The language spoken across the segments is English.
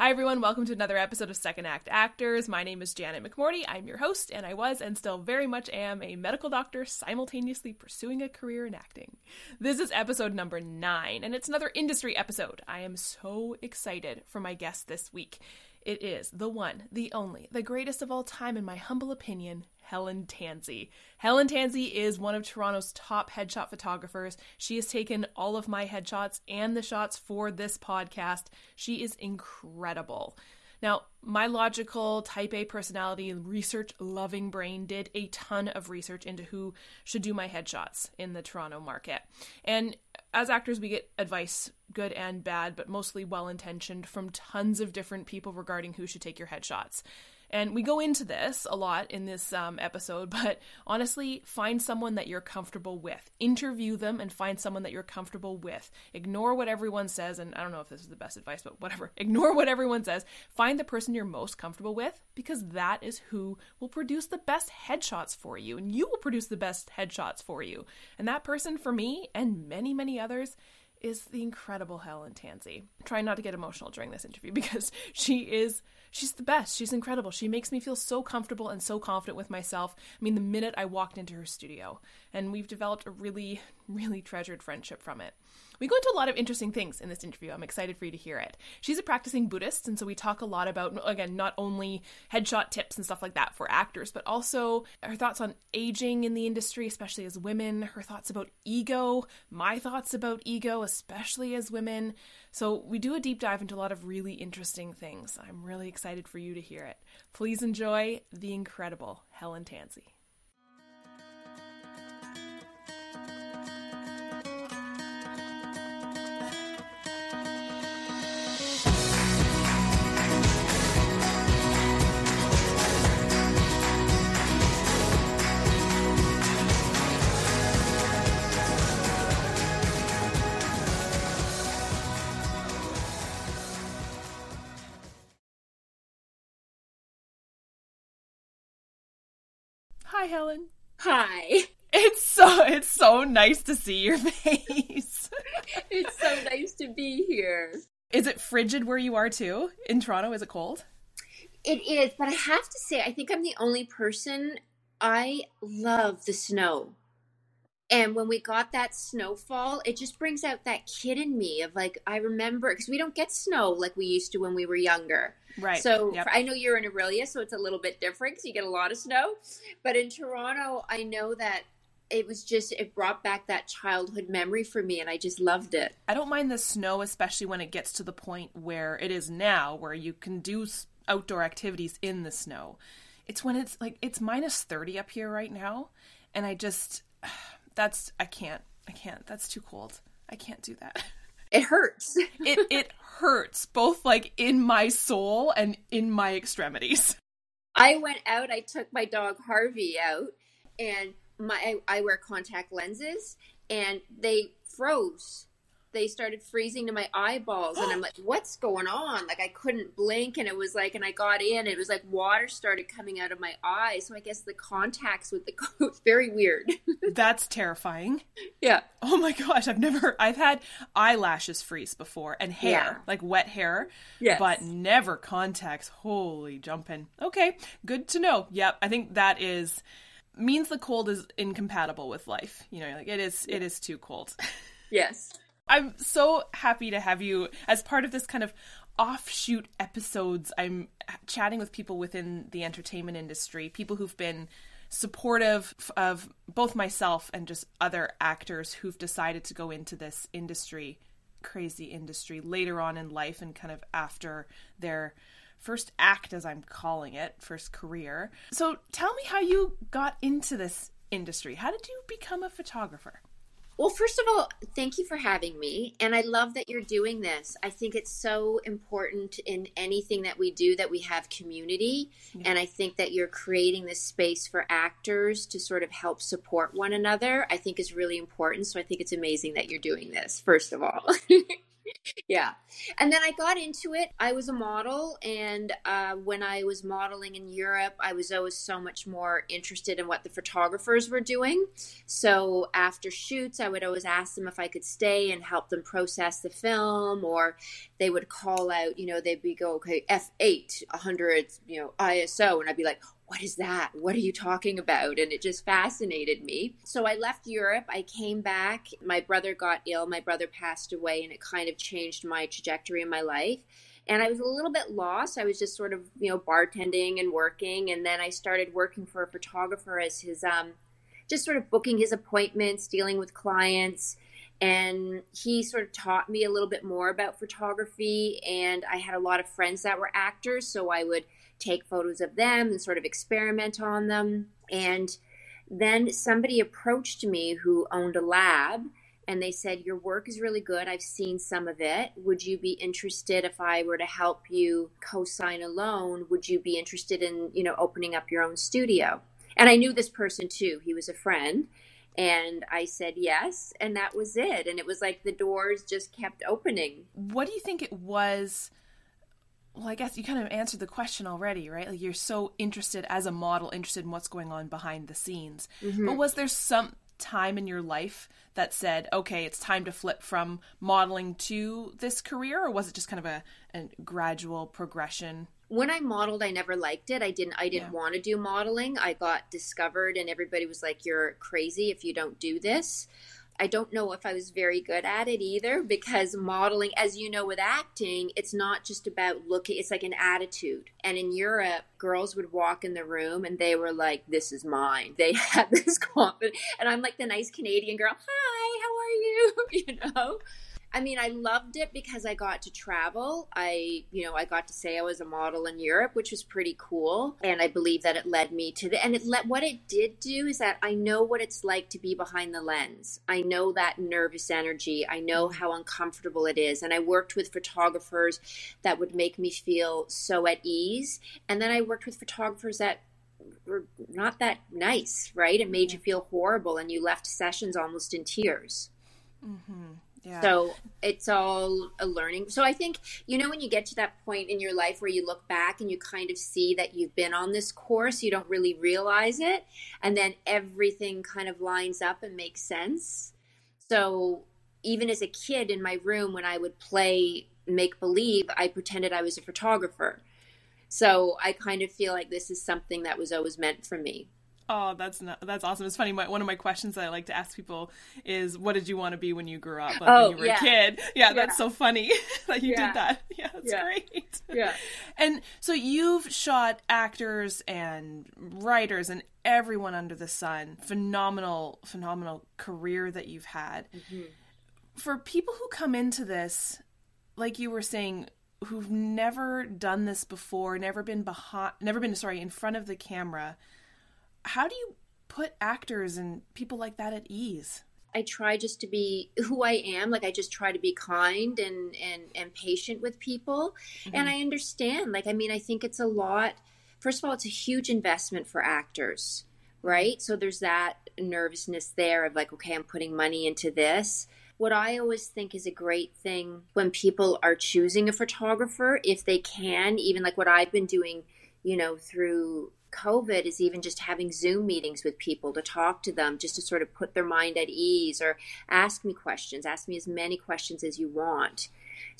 Hi, everyone. Welcome to another episode of Second Act Actors. My name is Janet McMorty. I'm your host, and I was and still very much am a medical doctor simultaneously pursuing a career in acting. This is episode number nine, and it's another industry episode. I am so excited for my guest this week. It is the one, the only, the greatest of all time, in my humble opinion, Helen Tansey. Helen Tansey is one of Toronto's top headshot photographers. She has taken all of my headshots and the shots for this podcast. She is incredible. Now, my logical type A personality, research loving brain did a ton of research into who should do my headshots in the Toronto market. And as actors, we get advice, good and bad, but mostly well intentioned, from tons of different people regarding who should take your headshots. And we go into this a lot in this um, episode, but honestly, find someone that you're comfortable with. Interview them and find someone that you're comfortable with. Ignore what everyone says, and I don't know if this is the best advice, but whatever. Ignore what everyone says. Find the person you're most comfortable with because that is who will produce the best headshots for you, and you will produce the best headshots for you. And that person, for me and many, many others, is the incredible Helen Tansey. Try not to get emotional during this interview because she is she's the best. She's incredible. She makes me feel so comfortable and so confident with myself. I mean, the minute I walked into her studio, and we've developed a really, really treasured friendship from it. We go into a lot of interesting things in this interview. I'm excited for you to hear it. She's a practicing Buddhist, and so we talk a lot about, again, not only headshot tips and stuff like that for actors, but also her thoughts on aging in the industry, especially as women, her thoughts about ego, my thoughts about ego, especially as women. So we do a deep dive into a lot of really interesting things. I'm really excited for you to hear it. Please enjoy the incredible Helen Tansey. Hi, Helen. Hi. It's so it's so nice to see your face. it's so nice to be here. Is it frigid where you are too? In Toronto, is it cold? It is, but I have to say, I think I'm the only person. I love the snow. And when we got that snowfall, it just brings out that kid in me of like, I remember, because we don't get snow like we used to when we were younger. Right. So Yep. I know you're in Orillia, so it's a little bit different because you get a lot of snow. But in Toronto, I know that it was just, it brought back that childhood memory for me, and I just loved it. I don't mind the snow, especially when it gets to the point where it is now, where you can do outdoor activities in the snow. It's when it's like it's minus thirty up here right now, and I just that's I can't I can't. That's too cold. I can't do that. It hurts. It it hurts both like in my soul and in my extremities. I went out. I took my dog Harvey out, and my I, I wear contact lenses, and they froze. They started freezing to my eyeballs, and I'm like, "What's going on?" Like I couldn't blink, and it was like, and I got in. It was like water started coming out of my eyes. So I guess the contacts with the coat very weird. That's terrifying. yeah, Oh my gosh, I've never I've had eyelashes freeze before and hair, Yeah. like wet hair, yeah but never contacts. Holy jumping. Okay, good to know. Yep, I think that is means the cold is incompatible with life. You know, like it is it is too cold. yes. I'm so happy to have you as part of this kind of offshoot episodes. I'm chatting with people within the entertainment industry, people who've been supportive of both myself and just other actors who've decided to go into this industry, crazy industry, later on in life and kind of after their first act, as I'm calling it, first career. So tell me how you got into this industry. How did you become a photographer? Well, first of all, thank you for having me. And I love that you're doing this. I think it's so important in anything that we do that we have community. Mm-hmm. And I think that you're creating this space for actors to sort of help support one another, I think is really important. So I think it's amazing that you're doing this, first of all. yeah. And then I got into it. I was a model. And uh, when I was modeling in Europe, I was always so much more interested in what the photographers were doing. So after shoots, I would always ask them if I could stay and help them process the film, or they would call out, you know, they'd be go, okay, F8, 100, you know, ISO. And I'd be like, what is that? What are you talking about? And it just fascinated me. So I left Europe. I came back. My brother got ill. My brother passed away, and it kind of changed my trajectory in my life. And I was a little bit lost. I was just sort of, you know, bartending and working. And then I started working for a photographer as his, um, just sort of booking his appointments, dealing with clients and he sort of taught me a little bit more about photography and i had a lot of friends that were actors so i would take photos of them and sort of experiment on them. And then somebody approached me who owned a lab and they said, Your work is really good. I've seen some of it. Would you be interested if I were to help you co sign a loan? Would you be interested in, you know, opening up your own studio? And I knew this person too. He was a friend. And I said yes. And that was it. And it was like the doors just kept opening. What do you think it was well, I guess you kind of answered the question already, right? Like you're so interested as a model, interested in what's going on behind the scenes. Mm-hmm. But was there some time in your life that said, okay, it's time to flip from modeling to this career, or was it just kind of a, a gradual progression? When I modeled, I never liked it. I didn't. I didn't yeah. want to do modeling. I got discovered, and everybody was like, "You're crazy if you don't do this." I don't know if I was very good at it either because modeling, as you know, with acting, it's not just about looking, it's like an attitude. And in Europe, girls would walk in the room and they were like, This is mine. They had this confidence. And I'm like the nice Canadian girl, Hi, how are you? You know? I mean, I loved it because I got to travel. I, you know, I got to say I was a model in Europe, which was pretty cool. And I believe that it led me to the, and it let, what it did do is that I know what it's like to be behind the lens. I know that nervous energy. I know how uncomfortable it is. And I worked with photographers that would make me feel so at ease. And then I worked with photographers that were not that nice, right? It made you feel horrible and you left sessions almost in tears. Mm-hmm. Yeah. So it's all a learning. So I think, you know, when you get to that point in your life where you look back and you kind of see that you've been on this course, you don't really realize it. And then everything kind of lines up and makes sense. So even as a kid in my room, when I would play make believe, I pretended I was a photographer. So I kind of feel like this is something that was always meant for me. Oh, that's not, that's awesome. It's funny. My, one of my questions that I like to ask people is, "What did you want to be when you grew up? Like oh, when you were yeah. a kid?" Yeah, yeah, that's so funny that you yeah. did that. Yeah, that's great. Yeah. And so you've shot actors and writers and everyone under the sun. Phenomenal, phenomenal career that you've had. Mm-hmm. For people who come into this, like you were saying, who've never done this before, never been behind, never been sorry in front of the camera how do you put actors and people like that at ease? I try just to be who I am. Like I just try to be kind and and and patient with people. Mm-hmm. And I understand. Like I mean, I think it's a lot. First of all, it's a huge investment for actors, right? So there's that nervousness there of like, okay, I'm putting money into this. What I always think is a great thing when people are choosing a photographer, if they can, even like what I've been doing, you know, through COVID is even just having Zoom meetings with people to talk to them, just to sort of put their mind at ease or ask me questions, ask me as many questions as you want.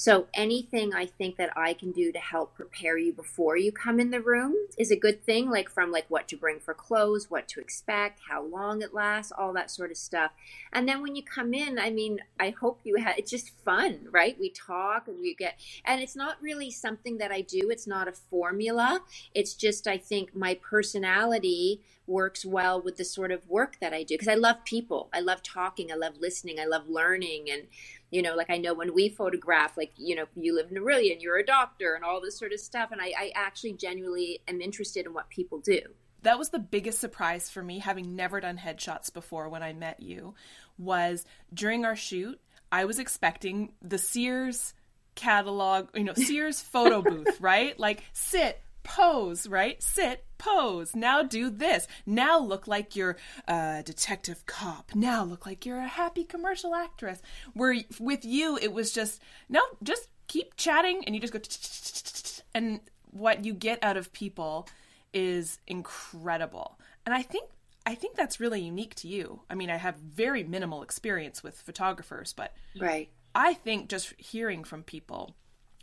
So anything I think that I can do to help prepare you before you come in the room is a good thing, like from like what to bring for clothes, what to expect, how long it lasts, all that sort of stuff. And then when you come in, I mean, I hope you have it's just fun, right? We talk and we get and it's not really something that I do. It's not a formula. It's just I think my personality works well with the sort of work that I do because I love people. I love talking, I love listening, I love learning and you know like i know when we photograph like you know you live in Orillia and you're a doctor and all this sort of stuff and I, I actually genuinely am interested in what people do. That was the biggest surprise for me having never done headshots before when i met you was during our shoot i was expecting the sears catalog you know sears photo booth right? Like sit pose, right? Sit, pose. Now do this. Now look like you're a detective cop. Now look like you're a happy commercial actress. Where with you, it was just, no, just keep chatting and you just go, and what you get out of people is incredible. And I think I think that's really unique to you. I mean, I have very minimal experience with photographers, but right. I think just hearing from people,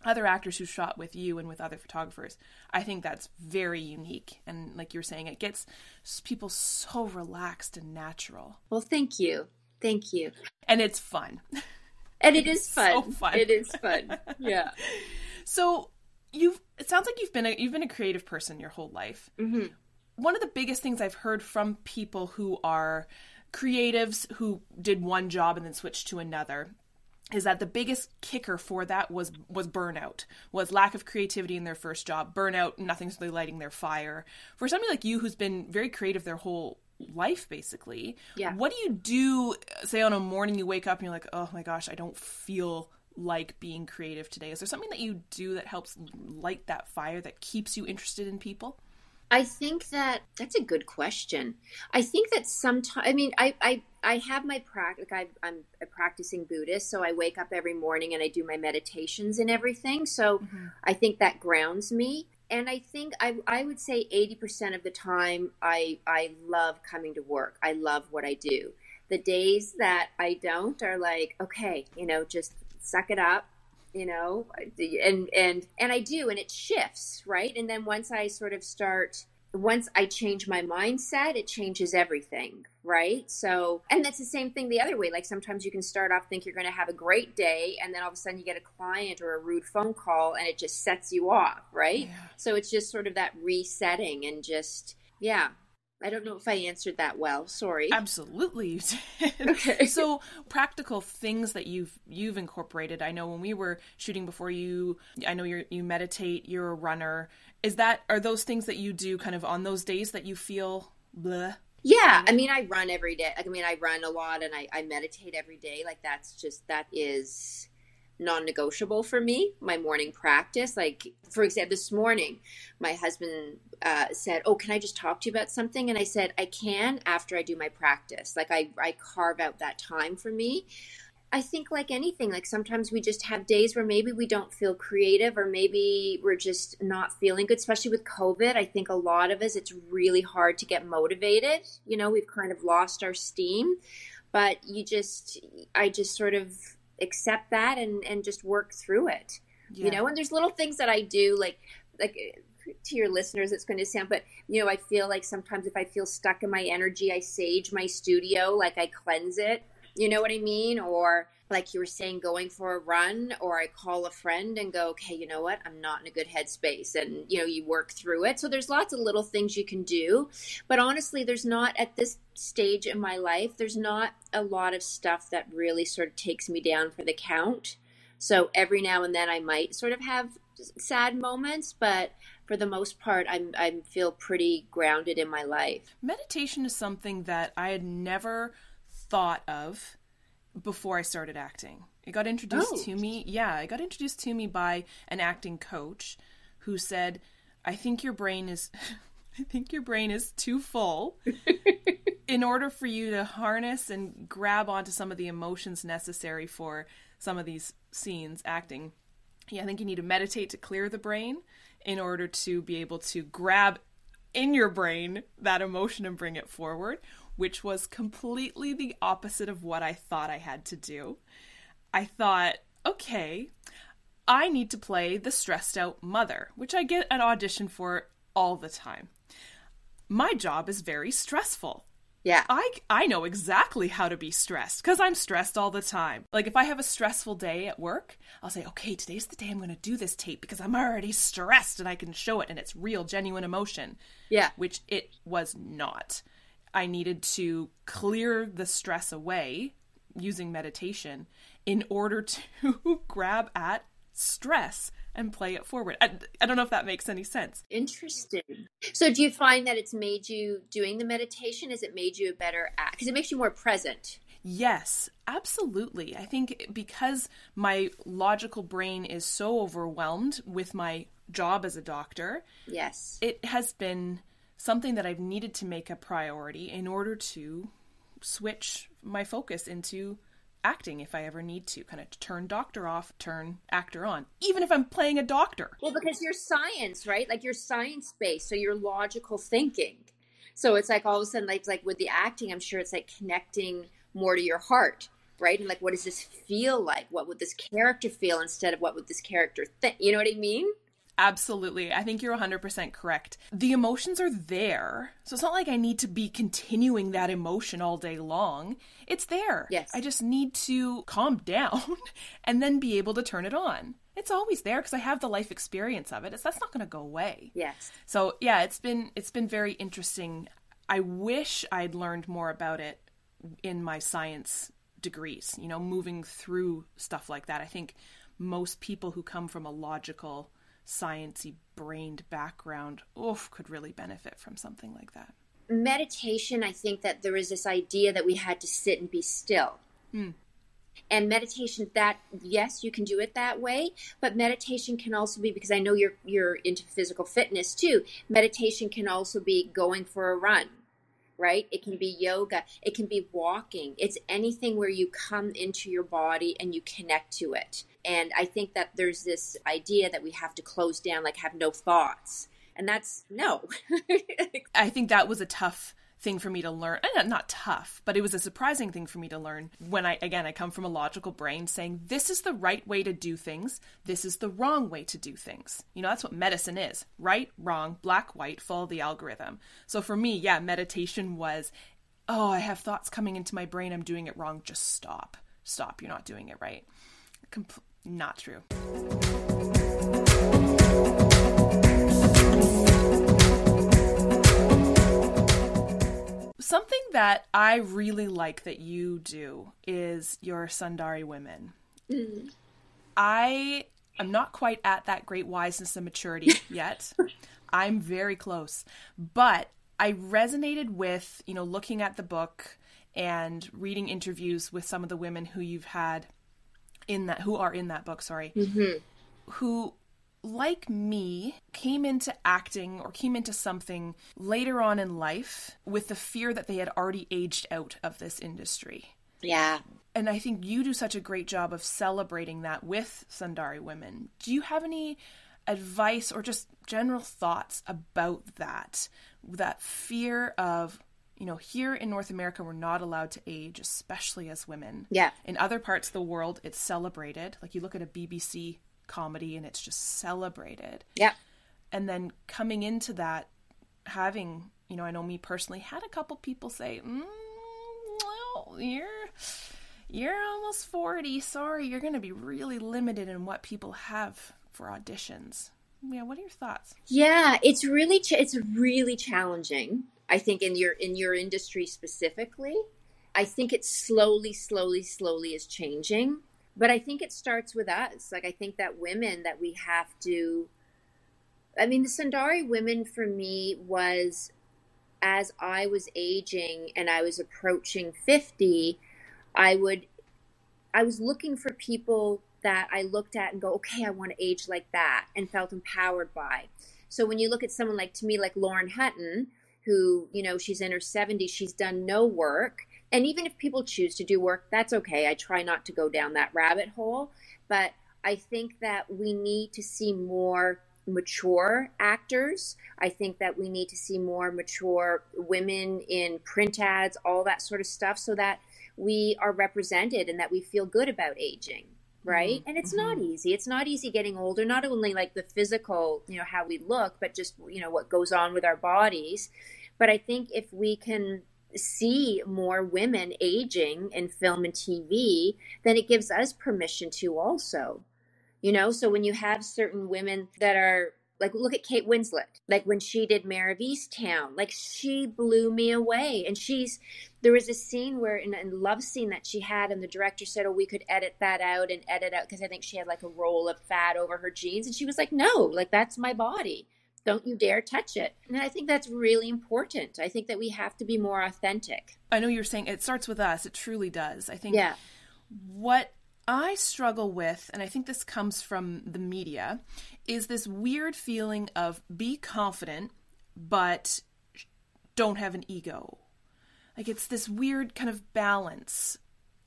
other actors who shot with you and with other photographers, I think that's very unique. And like you were saying, it gets people so relaxed and natural. Well, thank you. Thank you. And it's fun. And it is fun. So fun. It is fun. Yeah. so you've it sounds like you've been a you've been a creative person your whole life. Mm-hmm. One of the biggest things I've heard from people who are creatives who did one job and then switched to another is that the biggest kicker for that was was burnout was lack of creativity in their first job burnout nothing's really lighting their fire. For somebody like you who's been very creative their whole life basically yeah. what do you do say on a morning you wake up and you're like oh my gosh i don't feel like being creative today. Is there something that you do that helps light that fire that keeps you interested in people I think that that's a good question. I think that sometimes, I mean, I, I, I have my practice, like I'm a practicing Buddhist, so I wake up every morning and I do my meditations and everything. So mm-hmm. I think that grounds me. And I think I, I would say 80% of the time, I, I love coming to work. I love what I do. The days that I don't are like, okay, you know, just suck it up you know and and and i do and it shifts right? And then once i sort of start once i change my mindset it changes everything right? So and that's the same thing the other way. Like sometimes you can start off think you're going to have a great day and then all of a sudden you get a client or a rude phone call and it just sets you off right? Yeah. so it's just sort of that resetting and just yeah I don't know if I answered that well. Sorry. Absolutely, you did. Okay. so practical things that you've you've incorporated. I know when we were shooting before you, I know you you meditate. You're a runner. Is that are those things that you do kind of on those days that you feel bleh? Yeah, I mean, I run every day. I mean, I run a lot and I, I meditate every day. Like that's just that is non-negotiable for me my morning practice. Like for example this morning my husband uh, said oh can i just talk to you about something? And i said i can after i do my practice. Like i, I carve out that time for me. I think like anything like sometimes we just have days where maybe we don't feel creative or maybe we're just not feeling good especially with covid. I think a lot of us it's really hard to get motivated. You know we've kind of lost our steam but you just i just sort of accept that and and just work through it yeah. you know and there's little things that i do like like to your listeners it's going to sound but you know i feel like sometimes if i feel stuck in my energy i sage my studio like i cleanse it you know what i mean or like you were saying, going for a run, or I call a friend and go, okay, you know what? I'm not in a good headspace. And, you know, you work through it. So there's lots of little things you can do. But honestly, there's not at this stage in my life, there's not a lot of stuff that really sort of takes me down for the count. So every now and then I might sort of have sad moments, but for the most part, I'm I feel pretty grounded in my life. Meditation is something that I had never thought of before I started acting. It got introduced oh. to me. Yeah, it got introduced to me by an acting coach who said, "I think your brain is I think your brain is too full in order for you to harness and grab onto some of the emotions necessary for some of these scenes acting. Yeah, I think you need to meditate to clear the brain in order to be able to grab in your brain that emotion and bring it forward which was completely the opposite of what I thought I had to do. I thought, okay, I need to play the stressed out mother, which I get an audition for all the time. My job is very stressful. Yeah. I I know exactly how to be stressed cuz I'm stressed all the time. Like if I have a stressful day at work, I'll say, "Okay, today's the day I'm going to do this tape because I'm already stressed and I can show it and it's real genuine emotion." Yeah. Which it was not. I needed to clear the stress away using meditation in order to grab at stress and play it forward. I, I, don't know if that makes any sense. Interesting. So, do you find that it's made you doing the meditation? Has it made you a better act? Because it makes you more present. Yes, absolutely. I think because my logical brain is so overwhelmed with my job as a doctor, Yes. it has been something that I've needed to make a priority in order to switch my focus into acting if I ever need to. Kind of turn doctor off, turn actor on, even if I'm playing a doctor. Well, because you're science, right? Like you're science based, so you're logical thinking. So it's like all of a sudden, like like with the acting, I'm sure it's like connecting more to your heart, right? And like, what does this feel like? What would this character feel instead of what would this character think? You know what I mean? Absolutely. I think you're 100% correct. The emotions are there. So it's not like I need to be continuing that emotion all day long. It's there. Yes. I just need to calm down and then be able to turn it on. It's always there because I have the life experience of it. It's, that's not going to go away. Yes. So, yeah, it's been it's been very interesting. I wish I'd learned more about it in my science degrees, you know, moving through stuff like that. I think most people who come from a logical sciencey brained background oof could really benefit from something like that meditation, I think that there is this idea that we had to sit and be still. Hmm. And meditation, that yes, you can do it that way, but meditation can also be because I know you're you're into physical fitness too. Meditation can also be going for a run, right? It can be yoga, it can be walking. It's anything where you come into your body and you connect to it. And I think that there's this idea that we have to close down, like have no thoughts. And that's no. i think that was a tough thing for me to learn eh, not tough but it was a surprising thing for me to learn when i again i come from a logical brain saying this is the right way to do things. This is the wrong way to do things. You know that's what medicine is right wrong black white follow the algorithm. So for me yeah meditation was oh i have thoughts coming into my brain. I'm doing it wrong. Just stop. Stop. You're not doing it right not true Something that I really like that you do is your Sundari women. Mm-hmm. I am not quite at that great wiseness and maturity yet. I'm very close. But I resonated with, you know, looking at the book and reading interviews with some of the women who you've had in that who are in that book, sorry. Mm-hmm. Who like me, came into acting or came into something later on in life with the fear that they had already aged out of this industry. yeah. And I think you do such a great job of celebrating that with Sundari women. Do you have any advice or just general thoughts about that? That fear of, you know, here in North America, we're not allowed to age, especially as women. Yeah. In other parts of the world, it's celebrated. Like you look at a BBC comedy and it's just celebrated Yeah. and then coming into that having you know i know me personally had a couple people say mm, well you're you're almost 40 sorry you're going to be really limited in what people have for auditions yeah what are your thoughts Yeah, it's really ch- it's really challenging. I think in your in your industry specifically, I think it slowly, slowly, slowly is changing. But I think it starts with us. Like I think that women that we have to. I mean, the Sundari women for me was as I was aging and I was approaching fifty, I would I was looking for people that I looked at and go, okay, I want to age like that and felt empowered by. So when you look at someone like to me, like Lauren Hutton, who, you know, she's in her 70s, she's done no work. And even if people choose to do work, that's okay. I try not to go down that rabbit hole. But I think that we need to see more mature actors. I think that we need to see more mature women in print ads, all that sort of stuff, so that we are represented and that we feel good about aging right? Mm-hmm. And it's not mm-hmm. easy. It's not easy getting older not only like the physical you know how we look but just you know what goes on with our bodies. But i think if we can see more women aging in film and tv then it gives us permission to also you know? So when you have certain women that are like look at Kate Winslet. Like when she did Mare of Easttown like she blew me away. And she's there was a scene where in a love scene that she had and the director said oh we could edit that out and edit out because I think she had like a roll of fat over her jeans and she was like no like that's my body. Don't you dare touch it. And I think that's really important. I think that we have to be more authentic. I know you're saying it starts with us. It truly does. I think yeah. what I struggle with, and I think this comes from the media, is this weird feeling of be confident, but don't have an ego. Like it's this weird kind of balance.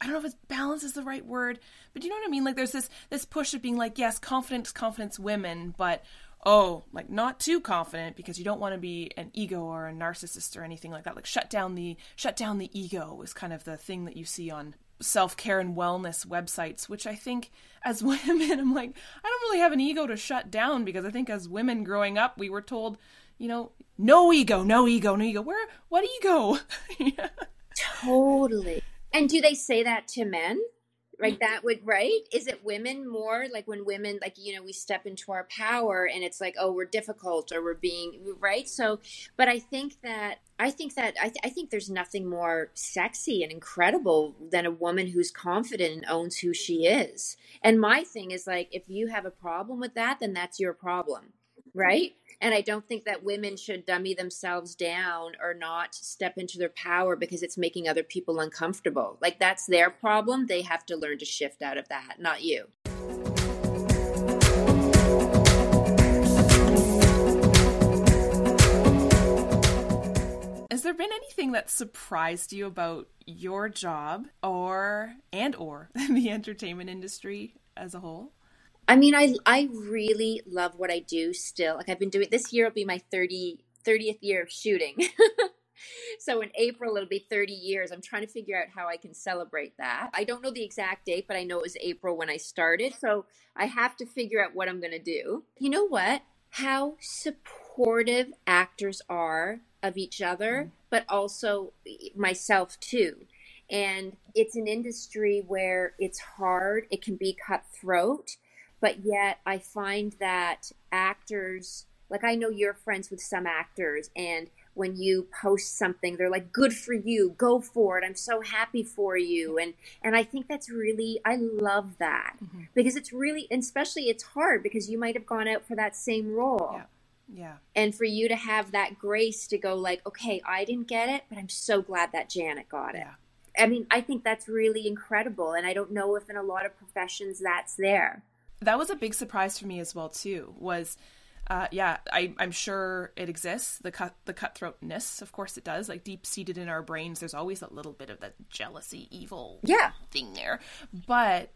I don't know if it's balance is the right word, but you know what I mean? Like there's this this push of being like, yes, confidence, confidence women, but oh, like not too confident because you don't want to be an ego or a narcissist or anything like that. Like shut down the shut down the ego is kind of the thing that you see on self-care and wellness websites, which I think as women I'm like, I don't really have an ego to shut down because I think as women growing up we were told, you know, no ego, no ego, no ego. Where what ego? yeah. Totally. And do they say that to men? Like that would right? Is it women more like when women like you know we step into our power and it's like oh we're difficult or we're being right? So, but I think that I think that I, th- I think there's nothing more sexy and incredible than a woman who's confident and owns who she is. And my thing is like if you have a problem with that, then that's your problem, right? And I don't think that women should dummy themselves down or not step into their power because it's making other people uncomfortable. Like that's their problem. They have to learn to shift out of that, not you. Has there been anything that surprised you about your job or and or the entertainment industry as a whole? I mean, I I really love what I do still. Like I've been doing this year will be my 30 30th year of shooting. so in April it'll be 30 years. I'm trying to figure out how I can celebrate that. I don't know the exact date, but I know it was April when I started. So I have to figure out what I'm going to do. You know what? How supportive actors are of each other, mm-hmm. but also myself too. And it's an industry where it's hard, it can be cutthroat but yet I find that actors, like I know you're friends with some actors, and when you post something, they're like, "Good for you, go for it. I'm so happy for you," and and I think that's really, I love that mm-hmm. because it's really, especially it's hard because you might have gone out for that same role. Yeah. Yeah. And for you to have that grace to go like, okay, I didn't get it, but I'm so glad that Janet got it. Yeah. I mean, I think that's really incredible. And I don't know if in a lot of professions that's there that was a big surprise for me as well too was uh, yeah, I, I'm sure it exists. The cut, the cutthroatness, of course, it does. Like deep seated in our brains, there's always a little bit of that jealousy, evil, yeah, thing there. But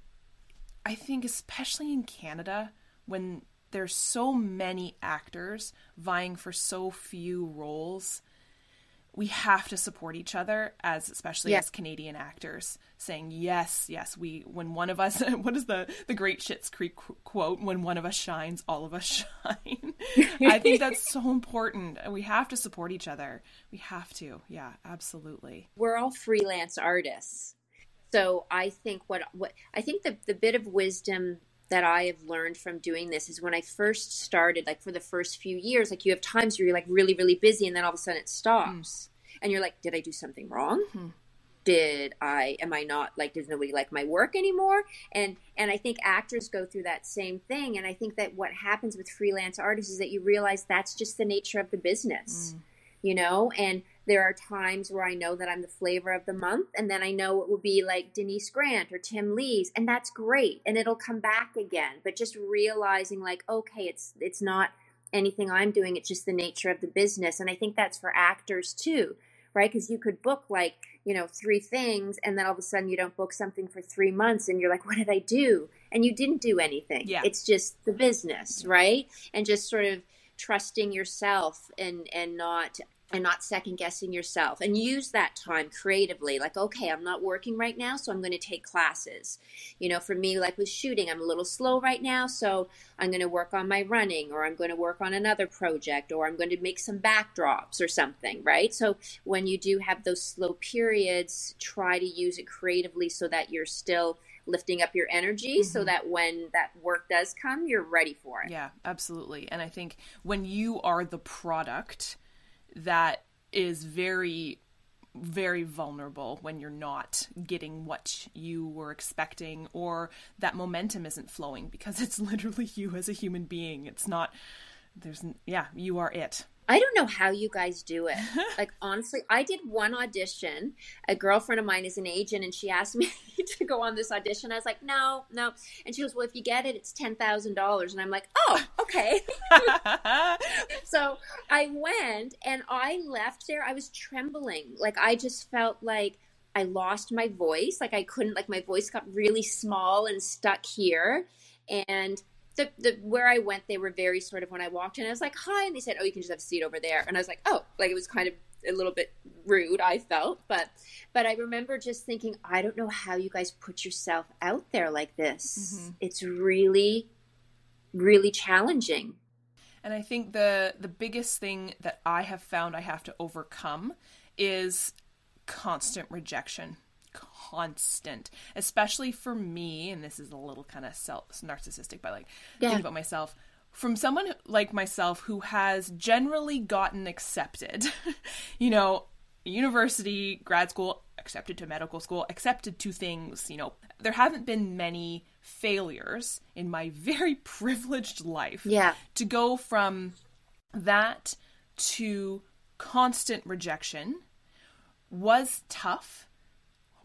I think, especially in Canada, when there's so many actors vying for so few roles, we have to support each other as especially yeah. as Canadian actors saying yes yes we when one of us what is the the great Schitt's Creek quote when one of us shines all of us shine. I think that's so important. We have to support each other. We have to. Yeah absolutely. We're all freelance artists. So I think what what I think the the bit of wisdom that I have learned from doing this is when I first started, like for the first few years, like you have times where you're like really, really busy and then all of a sudden it stops. Mm. And you're like, did I do something wrong? Mm. Did I am I not like does nobody like my work anymore? And and I think actors go through that same thing. And I think that what happens with freelance artists is that you realize that's just the nature of the business. Mm. You know, and there are times where I know that I'm the flavor of the month, and then I know it will be like Denise Grant or Tim Lees, and that's great, and it'll come back again. But just realizing, like, okay, it's it's not anything I'm doing; it's just the nature of the business, and I think that's for actors too, right? Because you could book like you know three things, and then all of a sudden you don't book something for three months, and you're like, what did I do? And you didn't do anything. Yeah. It's just the business, right? And just sort of trusting yourself and and not and not second guessing yourself and use that time creatively like okay i'm not working right now so i'm going to take classes. You know for me like with shooting i'm a little slow right now so i'm going to work on my running or i'm going to work on another project or i'm going to make some backdrops or something right? So when you do have those slow periods try to use it creatively so that you're still lifting up your energy mm-hmm. so that when that work does come you're ready for it. Yeah absolutely and i think when you are the product that is very very vulnerable when you're not getting what you were expecting or that momentum isn't flowing because it's literally you as a human being. It's not there's yeah you are it I don't know how you guys do it. like honestly, I did one audition. A girlfriend of mine is an agent, and she asked me to go on this audition. I was like, no, no. And she goes, well, if you get it, it's ten thousand dollars. And I'm like, oh, okay. so I went, and I left there. I was trembling. Like I just felt like I lost my voice. Like I couldn't. Like my voice got really small and stuck here, and the, the where I went, they were very sort of when I walked in, I was like, hi, and they said, oh, you can just have a seat over there, and I was like, oh, like it was kind of a little bit rude, I felt, but but I remember just thinking, I don't know how you guys put yourself out there like this. Mm-hmm. It's really, really challenging. And I think the the biggest thing that I have found I have to overcome is constant rejection constant, especially for me. And this is a little kind of self narcissistic, but like yeah. thinking about myself from someone like myself who has generally gotten accepted, you know, university, grad school, accepted to medical school, accepted to things, you know, there haven't been many failures in my very privileged life. Yeah. To go from that to constant rejection was tough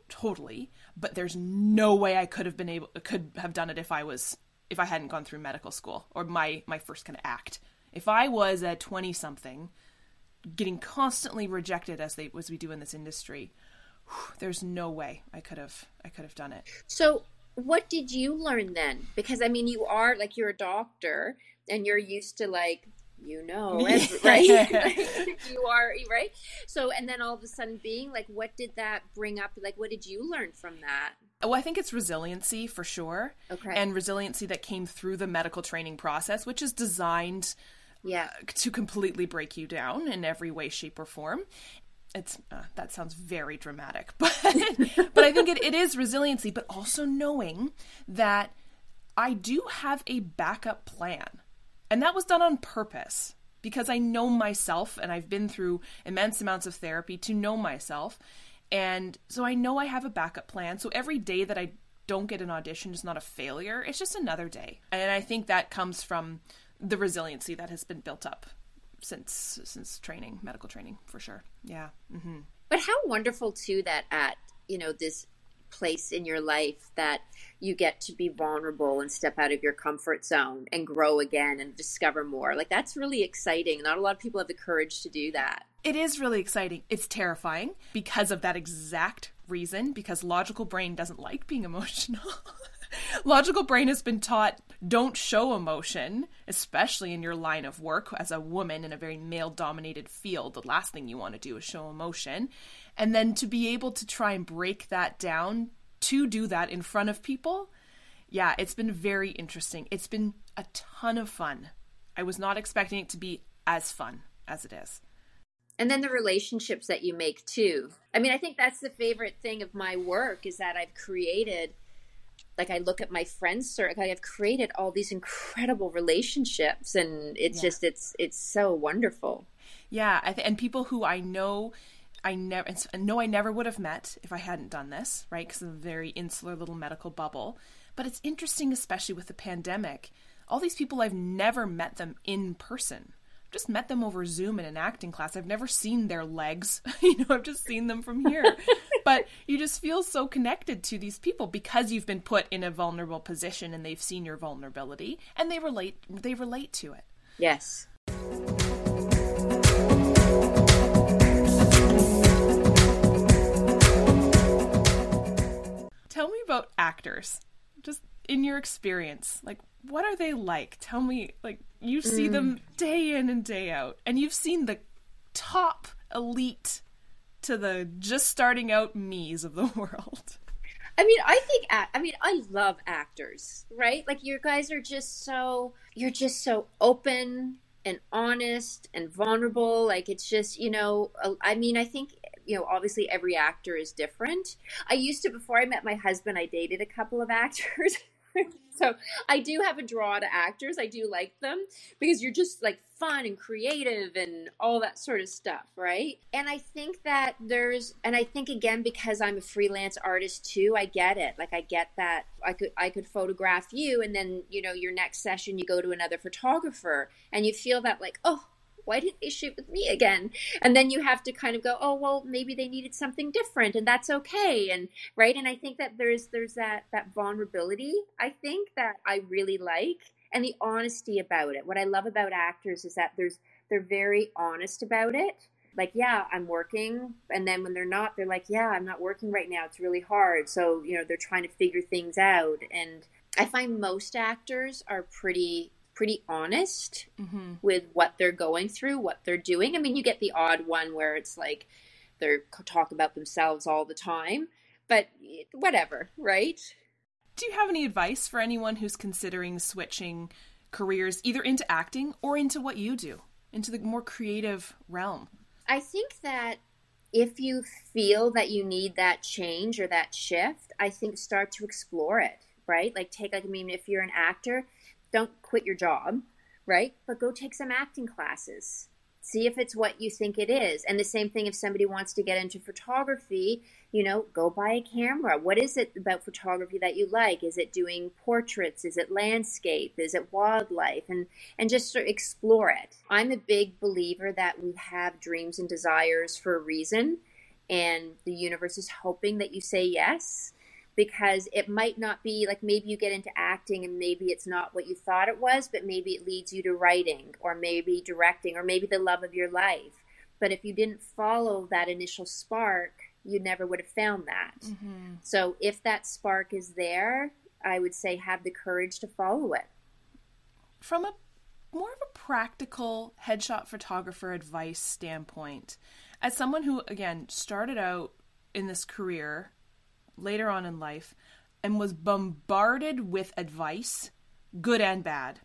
totally but there's no way i could have been able could have done it if i was if i hadn't gone through medical school or my my first kind of act. If i was a 20 something getting constantly rejected as they as we do in this industry there's no way i could have i could have done it. So what did you learn then? Because i mean you are like you're a doctor and you're used to like you know right? You are right? So and then all of a sudden being like what did that bring up? Like what did you learn from that? Well i think it's resiliency for sure. Okay. And resiliency that came through the medical training process which is designed yeah. to completely break you down in every way shape or form. It's uh, that sounds very dramatic but but i think it, it is resiliency but also knowing that i do have a backup plan and that was done on purpose because I know myself and I've been through immense amounts of therapy to know myself. And so I know I have a backup plan. So every day that I don't get an audition is not a failure, it's just another day. And I think that comes from the resiliency that has been built up since since training, medical training for sure. Yeah. Mm-hmm. But how wonderful too that at you know this place in your life that you get to be vulnerable and step out of your comfort zone and grow again and discover more. Like that's really exciting. Not a lot of people have the courage to do that. It is really exciting. It's terrifying because of that exact reason because logical brain doesn't like being emotional. logical brain has been taught don't show emotion, especially in your line of work as a woman in a very male dominated field. The last thing you want to do is show emotion. And then to be able to try and break that down to do that in front of people, yeah, it's been very interesting. It's been a ton of fun. I was not expecting it to be as fun as it is. And then the relationships that you make too. I mean, I think that's the favorite thing of my work is that I've created like I look at my friends circle, I have created all these incredible relationships and it's yeah. just it's it's so wonderful. Yeah, th- and people who I know I never no, I never would have met if I hadn't done this, right? Because of a very insular little medical bubble. But it's interesting, especially with the pandemic. All these people I've never met them in person. I've just met them over Zoom in an acting class. I've never seen their legs. you know, I've just seen them from here. but you just feel so connected to these people because you've been put in a vulnerable position and they've seen your vulnerability and they relate they relate to it. Yes. Tell me about actors. Just in your experience, like what are they like? Tell me, like you see mm. them day in and day out, and you've seen the top elite to the just starting out me's of the world. I mean, I think I mean, I love actors, right? Like you guys are just so you're just so open and honest and vulnerable. Like it's just, you know, I mean, I think you know, obviously every actor is different. I used to, before I met my husband, I dated a couple of actors. so I do have a draw to actors. I do like them because you're just like fun and creative and all that sort of stuff, right? And I think that there's and I think again because I'm a freelance artist too, I get it. Like I get that I could I could photograph you and then, you know, your next session you go to another photographer and you feel that like, oh, why didn't they shoot with me again? And then you have to kind of go, oh well, maybe they needed something different, and that's okay. And right, and I think that there's there's that that vulnerability. I think that I really like, and the honesty about it. What I love about actors is that there's they're very honest about it. Like, yeah, I'm working. And then when they're not, they're like, yeah, I'm not working right now. It's really hard. So, you know, they're trying to figure things out. And I find most actors are pretty pretty honest mm-hmm. with what they're going through, what they're doing. I mean, you get the odd one where it's like they're talk about themselves all the time, but whatever, right? Do you have any advice for anyone who's considering switching careers either into acting or into what you do, into the more creative realm? I think that if you feel that you need that change or that shift, I think start to explore it, right? Like take like I mean if you're an actor, don't quit your job, right? But go take some acting classes. See if it's what you think it is. And the same thing if somebody wants to get into photography, you know, go buy a camera. What is it about photography that you like? Is it doing portraits? Is it landscape? Is it wildlife? And and just sort of explore it. I'm a big believer that we have dreams and desires for a reason and the universe is hoping that you say yes because it might not be like maybe you get into acting and maybe it's not what you thought it was, but maybe it leads you to writing or maybe directing or maybe the love of your life. But if you didn't follow that initial spark, you never would have found that. Mm-hmm. So if that spark is there, I would say have the courage to follow it. From a more of a practical headshot photographer advice standpoint, as someone who again started out in this career later on in life and was bombarded with advice, good and bad.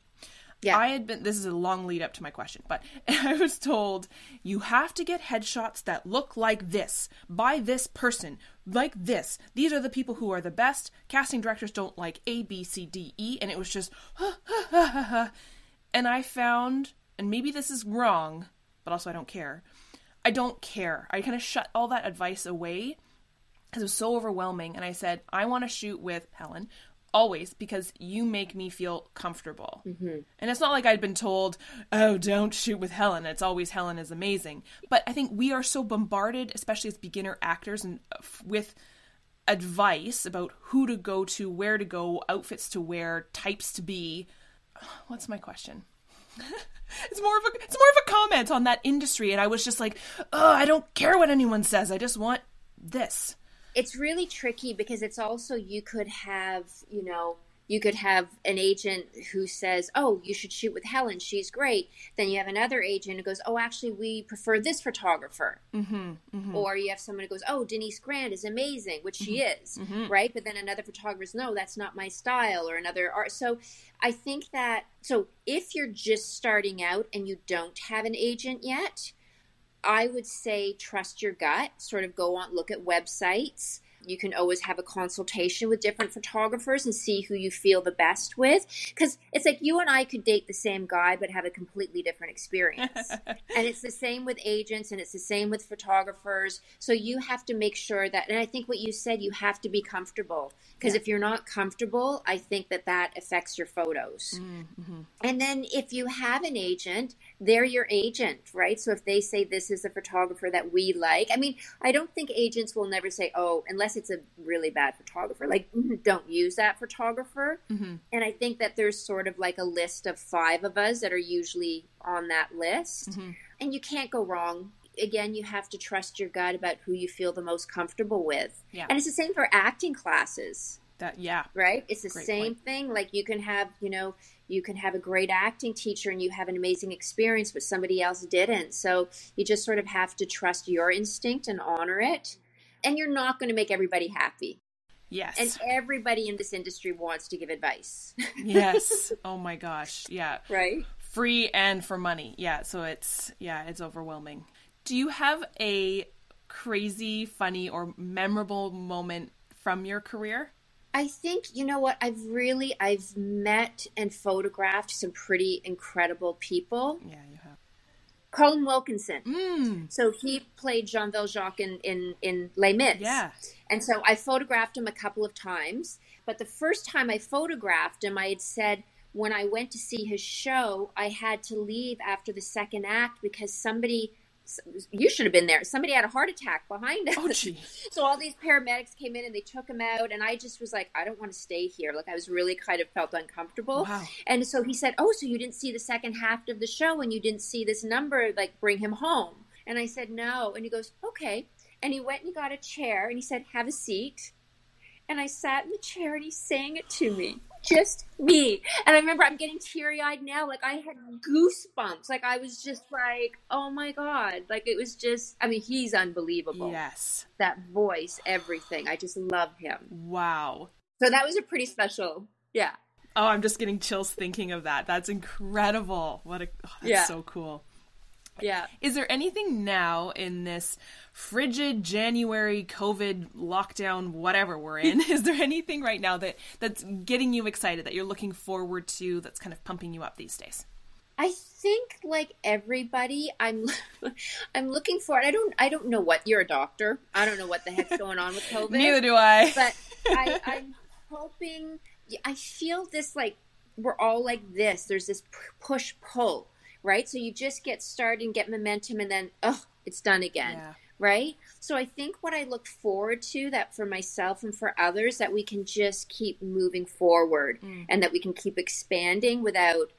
Yeah. I had been, this is a long lead up to my question, but I was told you have to get headshots that look like this by this person, like this. These are the people who are the best. Casting directors don't like A, B, C, D, E. And it was just, and I found, and maybe this is wrong, but also I don't care. I don't care. I kind of shut all that advice away it was so overwhelming. And I said, I want to shoot with Helen always because you make me feel comfortable. Mm-hmm. And it's not like I'd been told, oh, don't shoot with Helen. It's always Helen is amazing. But I think we are so bombarded, especially as beginner actors, and uh, with advice about who to go to, where to go, outfits to wear, types to be. What's my question? it's more of a it's more of a comment on that industry and I was just like, "Oh, I don't care what anyone says. I just want this." It's really tricky because it's also you could have you know you could have an agent who says oh you should shoot with helen. She's great. Then you have another agent who goes oh actually we prefer this photographer. Mm-hmm, mm-hmm. or you have someone who goes oh denise grant is amazing which mm-hmm, she is mm-hmm. right? But then another photographer's no that's not my style or another art. So i think that so if you're just starting out and you don't have an agent yet I would say trust your gut, sort of go on, look at websites. You can always have a consultation with different photographers and see who you feel the best with. Because it's like you and I could date the same guy, but have a completely different experience. and it's the same with agents and it's the same with photographers. So you have to make sure that, and I think what you said, you have to be comfortable. Because yeah. if you're not comfortable, I think that that affects your photos. Mm-hmm. And then if you have an agent, they're your agent, right? So if they say this is a photographer that we like, I mean, I don't think agents will never say, oh, unless unless it's a really bad photographer. Like, don't use that photographer. Mm-hmm. And I think that there's sort of like a list of five of us that are usually on that list. Mm-hmm. And you can't go wrong. Again, you have to trust your gut about who you feel the most comfortable with. Yeah. And it's the same for acting classes. That yeah. Right? It's the great same point. thing. Like you can have, you know, you can have a great acting teacher and you have an amazing experience, but somebody else didn't. So you just sort of have to trust your instinct and honor it and you're not going to make everybody happy. Yes. And everybody in this industry wants to give advice. yes. Oh my gosh. Yeah. Right? Free and for money. Yeah. So it's, yeah, it's overwhelming. Do you have a crazy, funny, or memorable moment from your career? I think you know what I've really I've met and photographed some pretty incredible people. Yeah, you have. Colm Wilkinson. Mm. So he played Jean Valjean in, in, in Les Mis. Yeah. And so I photographed him a couple of times. But the first time I photographed him, I had said, when I went to see his show, I had to leave after the second act because somebody you should have been there. Somebody had a heart attack behind oh, us. Oh. So all these paramedics came in and they took him out, and I just was like, I don't want to stay here. Like I was really kind of felt uncomfortable. Wow. And so he said, Oh, so you didn't see the second half of the show, and you didn't see this number, like bring him home. And I said, No. And he goes, Okay. And he went and he got a chair, and he said, Have a seat. And I sat in the chair, and he sang it to me just me. And I remember I'm getting teary eyed now. Like I had goosebumps. Like I was just like, oh my God. Like it was just, I mean, he's unbelievable. Yes. That voice, everything. I just love him. Wow. So that was a pretty special, yeah. Oh, I'm just getting chills thinking of that. That's incredible. What a, oh, that's Yeah. so cool. Yeah. Is there anything now in this frigid January COVID lockdown, whatever we're in? is there anything right now that that's getting you excited that you're looking forward to that's kind of pumping you up these days? I think like everybody, I'm I'm looking for it. I don't I don't know what you're a doctor. I don't know what the heck's going on with COVID. Neither do I. but I, I'm hoping. I feel this like we're all like this. There's this push pull, right? So you just get started and get momentum, and then oh, it's done again, Yeah. right? So I think what I look forward to that for myself and for others that we can just keep moving forward, Mm. and that we can keep expanding without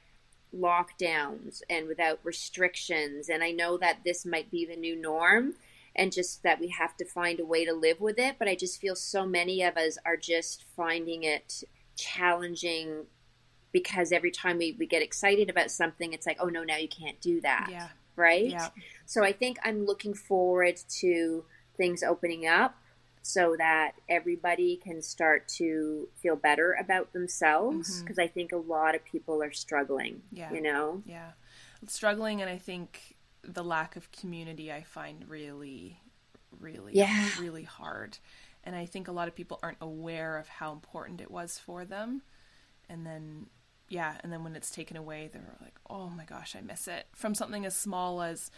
lockdowns and without restrictions. And I know that this might be the new norm and just that we have to find a way to live with it. But I just feel so many of us are just finding it challenging because every time we, we get excited about something, it's like, oh no, now you can't do that. Yeah. Right? Yeah. So I think I'm looking forward to things opening up so that everybody can start to feel better about themselves mm-hmm. because I think a lot of people are struggling, Yeah. you know? Yeah. Struggling and I think the lack of community I find really really Yeah. really hard. And I think a lot of people aren't aware of how important it was for them. And then yeah, and then when it's taken away they're like, "Oh my gosh, I miss it." From something as small as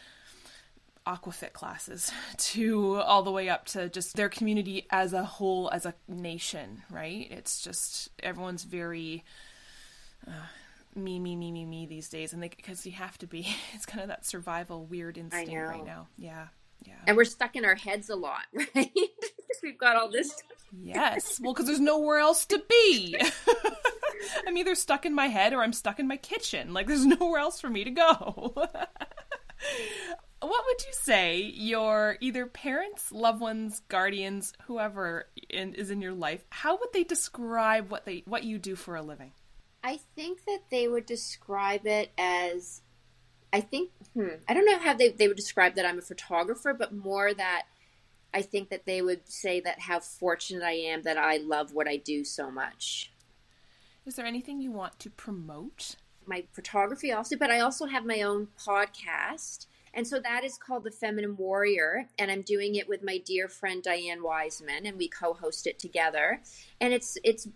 aquafit classes to all the way up to just their community as a whole as a nation right? It's just everyone's very uh, me me me me me these days and they because you have to be. It's kind of that survival weird instinct right now. Yeah yeah. And we're stuck in our heads a lot, right? Because we've got all this. yes. Well because there's nowhere else to be. I'm either stuck in my head or i'm stuck in my kitchen. Like there's nowhere else for me to go. What would you say your either parents loved ones guardians whoever in, is in your life how would they describe what they what you do for a living? I think that they would describe it as, I think, hmm, I don't know how they, they would describe that I'm a photographer, but more that I think that they would say that how fortunate I am that I love what I do so much. is there anything you want to promote my photography also, but I also have my own podcast. And so that is called The Feminine Warrior. And I'm doing it with my dear friend Diane Wiseman, and we co host it together. And it's, it's,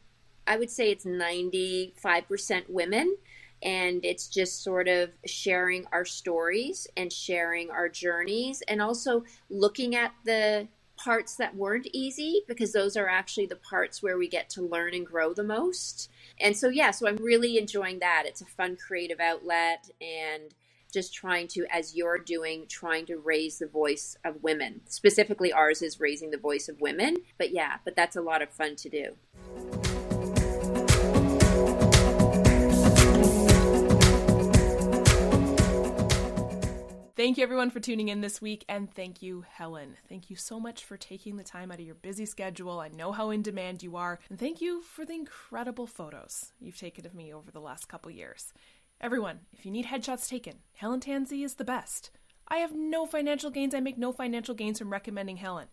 I would say it's 95% women. And it's just sort of sharing our stories and sharing our journeys and also looking at the parts that weren't easy because those are actually the parts where we get to learn and grow the most. And so, yeah, so I'm really enjoying that. It's a fun creative outlet and just trying to, as you're doing, trying to raise the voice of women. Specifically, ours is raising the voice of women. But yeah, but that's a lot of fun to do. Thank you everyone for tuning in this week, and thank you, Helen. Thank you so much for taking the time out of your busy schedule. I know how in demand you are, and thank you for the incredible photos you've taken of me over the last couple years. Everyone, if you need headshots taken, Helen Tansey is the best. I have no financial gains, I make no financial gains from recommending Helen.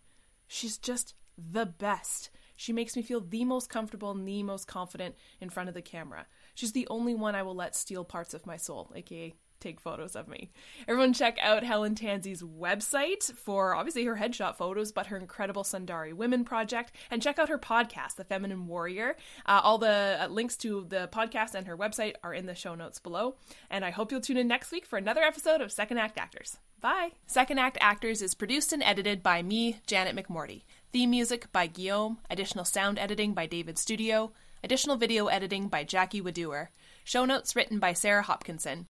She's just the best. She makes me feel the most comfortable and the most confident in front of the camera. She's the only one I will let steal parts of my soul, aka take photos of me. Everyone check out Helen Tansey's website for obviously her headshot photos, but her incredible Sundari Women project, and check out her podcast, The Feminine Warrior. Uh, all the uh, links to the podcast and her website are in the show notes below. And I hope you'll tune in next week for another episode of Second Act Actors. Bye. Second Act Actors is produced and edited by me, Janet McMorty. Theme music by Guillaume, additional sound editing by David Studio, additional video editing by Jackie Wadoer. Show notes written by Sarah Hopkinson.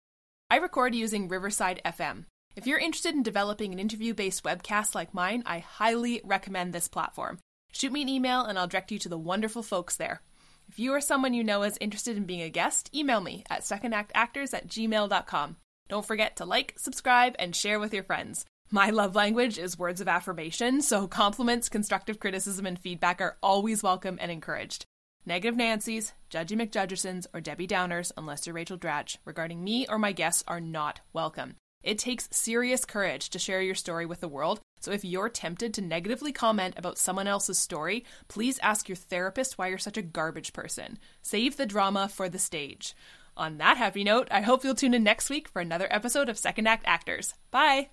I record using Riverside FM. If you're interested in developing an interview based webcast like mine, I highly recommend this platform. Shoot me an email and I'll direct you to the wonderful folks there. If you or someone you know is interested in being a guest, email me at secondactactors at gmail.com. Don't forget to like, subscribe, and share with your friends. My love language is words of affirmation, so compliments, constructive criticism, and feedback are always welcome and encouraged. Negative Nancy's, Judgy McJudgersons, or Debbie Downers, unless you're Rachel Dratch, regarding me or my guests are not welcome. It takes serious courage to share your story with the world, so if you're tempted to negatively comment about someone else's story, please ask your therapist why you're such a garbage person. Save the drama for the stage. On that happy note, I hope you'll tune in next week for another episode of Second Act Actors. Bye!